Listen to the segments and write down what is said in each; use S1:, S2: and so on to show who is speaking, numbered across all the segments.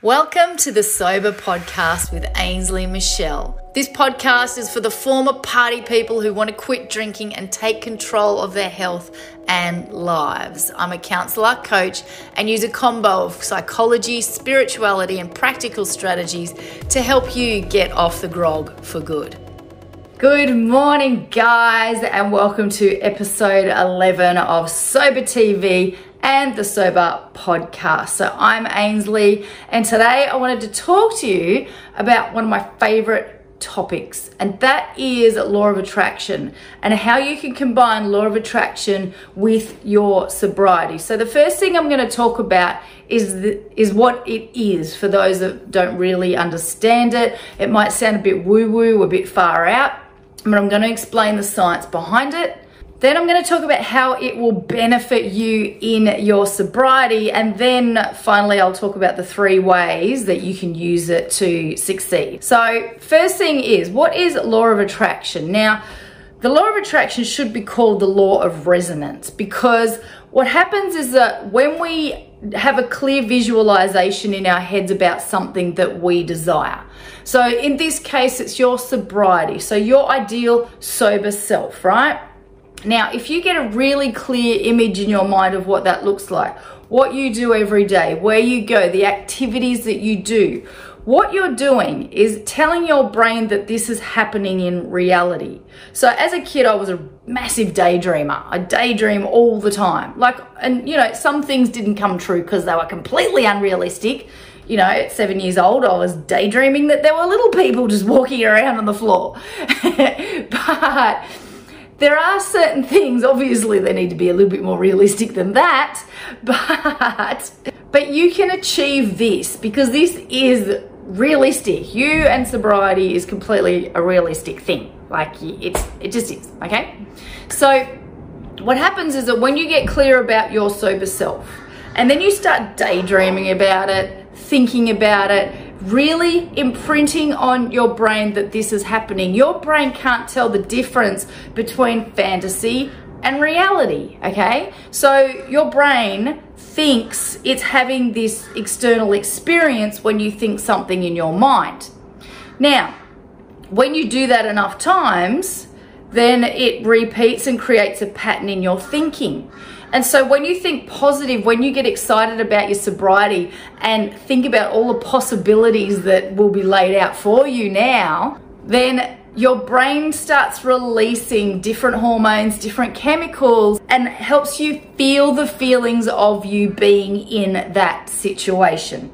S1: Welcome to the Sober Podcast with Ainsley Michelle. This podcast is for the former party people who want to quit drinking and take control of their health and lives. I'm a counselor, coach, and use a combo of psychology, spirituality, and practical strategies to help you get off the grog for good. Good morning, guys, and welcome to episode 11 of Sober TV and the Sober Podcast. So, I'm Ainsley, and today I wanted to talk to you about one of my favorite topics, and that is law of attraction and how you can combine law of attraction with your sobriety. So, the first thing I'm going to talk about is the, is what it is for those that don't really understand it. It might sound a bit woo woo, a bit far out, but I'm going to explain the science behind it then I'm going to talk about how it will benefit you in your sobriety. And then finally, I'll talk about the three ways that you can use it to succeed. So, first thing is what is law of attraction? Now, the law of attraction should be called the law of resonance because what happens is that when we have a clear visualization in our heads about something that we desire. So, in this case, it's your sobriety. So, your ideal sober self, right? Now, if you get a really clear image in your mind of what that looks like, what you do every day, where you go, the activities that you do, what you're doing is telling your brain that this is happening in reality. So as a kid, I was a massive daydreamer. I daydream all the time. Like, and you know, some things didn't come true because they were completely unrealistic. You know, at seven years old, I was daydreaming that there were little people just walking around on the floor. but there are certain things, obviously they need to be a little bit more realistic than that, but, but you can achieve this because this is realistic. You and sobriety is completely a realistic thing. Like it's, it just is, okay? So what happens is that when you get clear about your sober self and then you start daydreaming about it, thinking about it, really imprinting on your brain that this is happening. Your brain can't tell the difference between fantasy and reality, okay? So your brain thinks it's having this external experience when you think something in your mind. Now, when you do that enough times, then it repeats and creates a pattern in your thinking. And so when you think positive, when you get excited about your sobriety and think about all the possibilities that will be laid out for you now, then your brain starts releasing different hormones, different chemicals, and helps you feel the feelings of you being in that situation.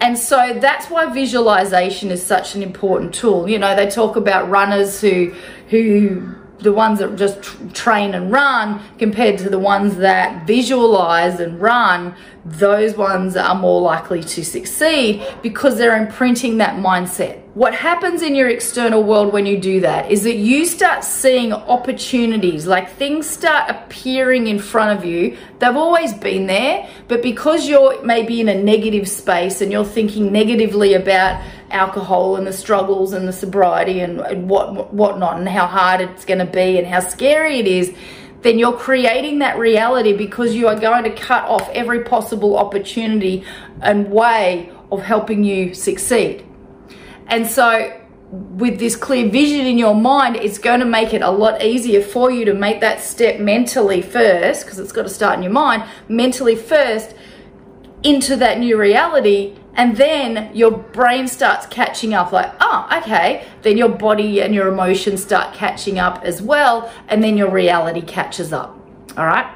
S1: And so that's why visualization is such an important tool. You know, they talk about runners who who the ones that just train and run compared to the ones that visualize and run, those ones are more likely to succeed because they're imprinting that mindset. What happens in your external world when you do that is that you start seeing opportunities, like things start appearing in front of you. They've always been there, but because you're maybe in a negative space and you're thinking negatively about alcohol and the struggles and the sobriety and, and what whatnot and how hard it's going to be and how scary it is, then you're creating that reality because you are going to cut off every possible opportunity and way of helping you succeed. And so with this clear vision in your mind, it's going to make it a lot easier for you to make that step mentally first, because it's got to start in your mind, mentally first into that new reality and then your brain starts catching up like oh okay. Then your body and your emotions start catching up as well and then your reality catches up. All right?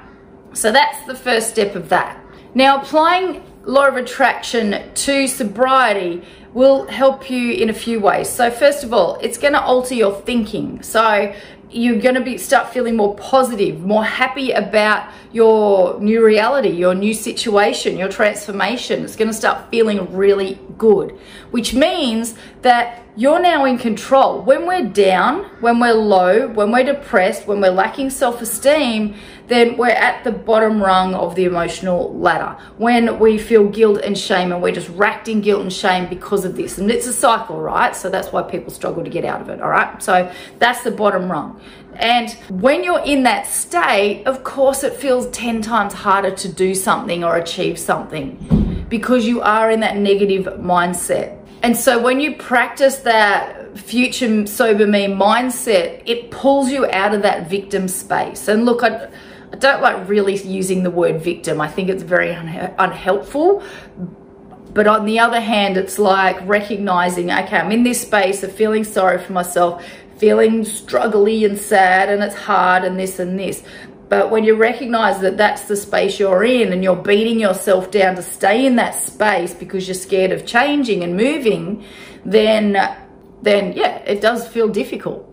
S1: So that's the first step of that. Now applying law of attraction to sobriety will help you in a few ways. So first of all it's going to alter your thinking. So you're going to be start feeling more positive, more happy about your new reality, your new situation, your transformation. It's going to start feeling really good, which means that you're now in control. When we're down, when we're low, when we're depressed, when we're lacking self esteem, then we're at the bottom rung of the emotional ladder. When we feel guilt and shame and we're just racked in guilt and shame because of this. And it's a cycle, right? So that's why people struggle to get out of it, all right? So that's the bottom rung. And when you're in that state, of course, it feels 10 times harder to do something or achieve something because you are in that negative mindset. And so when you practice that future sober me mindset, it pulls you out of that victim space. And look, I, I don't like really using the word victim. I think it's very un- unhelpful. But on the other hand, it's like recognizing, okay, I'm in this space of feeling sorry for myself, feeling struggly and sad, and it's hard, and this and this. But when you recognize that that's the space you're in and you're beating yourself down to stay in that space because you're scared of changing and moving, then, then yeah, it does feel difficult.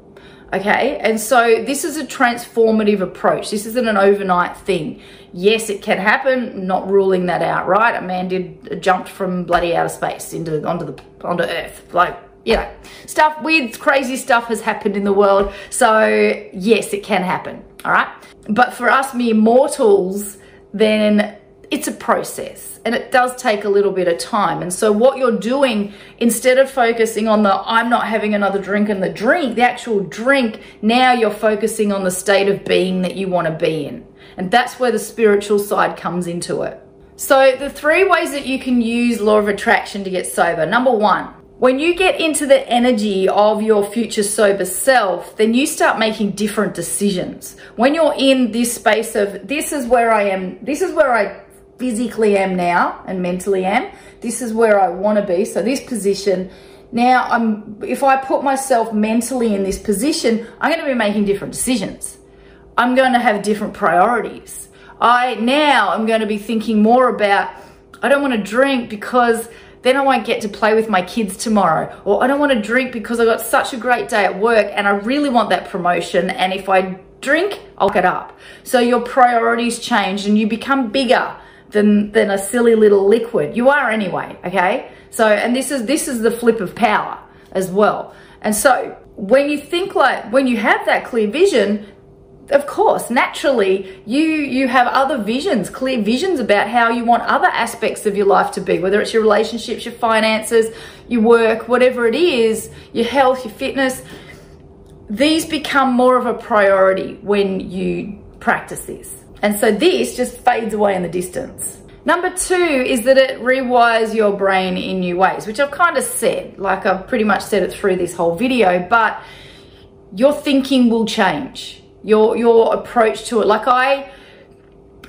S1: Okay. And so this is a transformative approach. This isn't an overnight thing. Yes, it can happen. Not ruling that out, right? A man did jumped from bloody outer space into onto the onto Earth. Like you know, stuff, weird, crazy stuff has happened in the world. So yes, it can happen. All right. But for us mere mortals, then it's a process and it does take a little bit of time. And so what you're doing, instead of focusing on the, I'm not having another drink and the drink, the actual drink, now you're focusing on the state of being that you want to be in. And that's where the spiritual side comes into it. So the three ways that you can use law of attraction to get sober. Number one, when you get into the energy of your future sober self, then you start making different decisions. When you're in this space of, this is where I am, this is where I physically am now and mentally am, this is where I want to be. So this position, now I'm, if I put myself mentally in this position, I'm going to be making different decisions. I'm going to have different priorities. I now I'm going to be thinking more about, I don't want to drink because then I won't get to play with my kids tomorrow. Or I don't want to drink because I got such a great day at work and I really want that promotion. And if I drink, I'll get up. So your priorities change and you become bigger than, than a silly little liquid. You are anyway, okay? So, and this is, this is the flip of power as well. And so when you think like, when you have that clear vision, of course, naturally, you you have other visions, clear visions about how you want other aspects of your life to be, whether it's your relationships, your finances, your work, whatever it is, your health, your fitness. These become more of a priority when you practice this. And so this just fades away in the distance. Number two is that it rewires your brain in new ways, which I've kind of said, like I've pretty much said it through this whole video, but your thinking will change your your approach to it. Like I,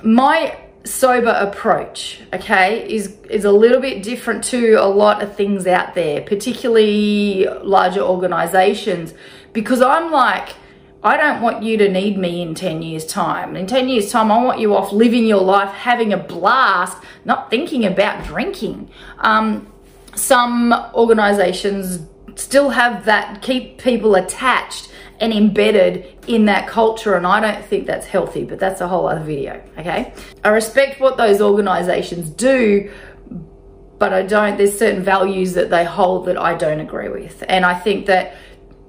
S1: my sober approach, okay, is is a little bit different to a lot of things out there, particularly larger organizations, because I'm like. I don't want you to need me in 10 years time. In 10 years time, I want you off living your life, having a blast, not thinking about drinking. Um, some organizations still have that, keep people attached and embedded in that culture and I don't think that's healthy but that's a whole other video okay I respect what those organizations do but I don't there's certain values that they hold that I don't agree with and I think that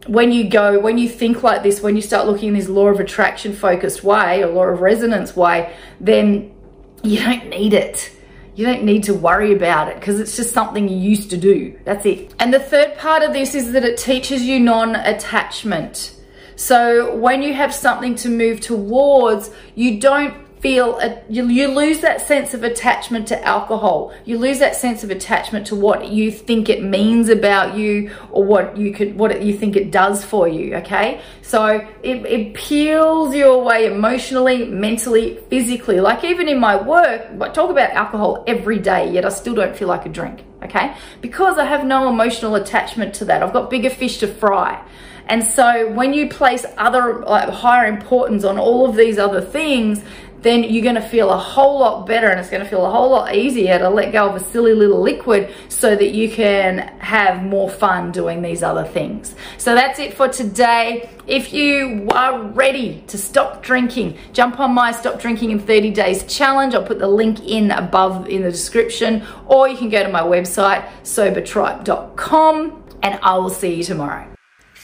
S1: when you go when you think like this when you start looking in this law of attraction focused way or law of resonance way then you don't need it you don't need to worry about it because it's just something you used to do. That's it. And the third part of this is that it teaches you non attachment. So when you have something to move towards, you don't feel, you, you lose that sense of attachment to alcohol. You lose that sense of attachment to what you think it means about you or what you could, what you think it does for you. Okay. So it, it peels you away emotionally, mentally, physically. Like even in my work, I talk about alcohol every day, yet I still don't feel like a drink. Okay. Because I have no emotional attachment to that. I've got bigger fish to fry. And so when you place other like higher importance on all of these other things, then you're going to feel a whole lot better and it's going to feel a whole lot easier to let go of a silly little liquid so that you can have more fun doing these other things. So that's it for today. If you are ready to stop drinking, jump on my Stop Drinking in 30 Days challenge. I'll put the link in above in the description or you can go to my website sobertribe.com and I will see you tomorrow.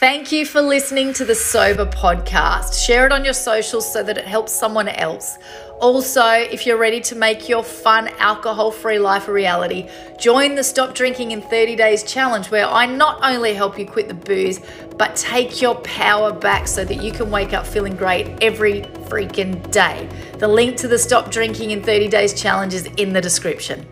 S1: Thank you for listening to the Sober Podcast. Share it on your socials so that it helps someone else. Also, if you're ready to make your fun alcohol free life a reality, join the Stop Drinking in 30 Days challenge where I not only help you quit the booze, but take your power back so that you can wake up feeling great every freaking day. The link to the Stop Drinking in 30 Days challenge is in the description.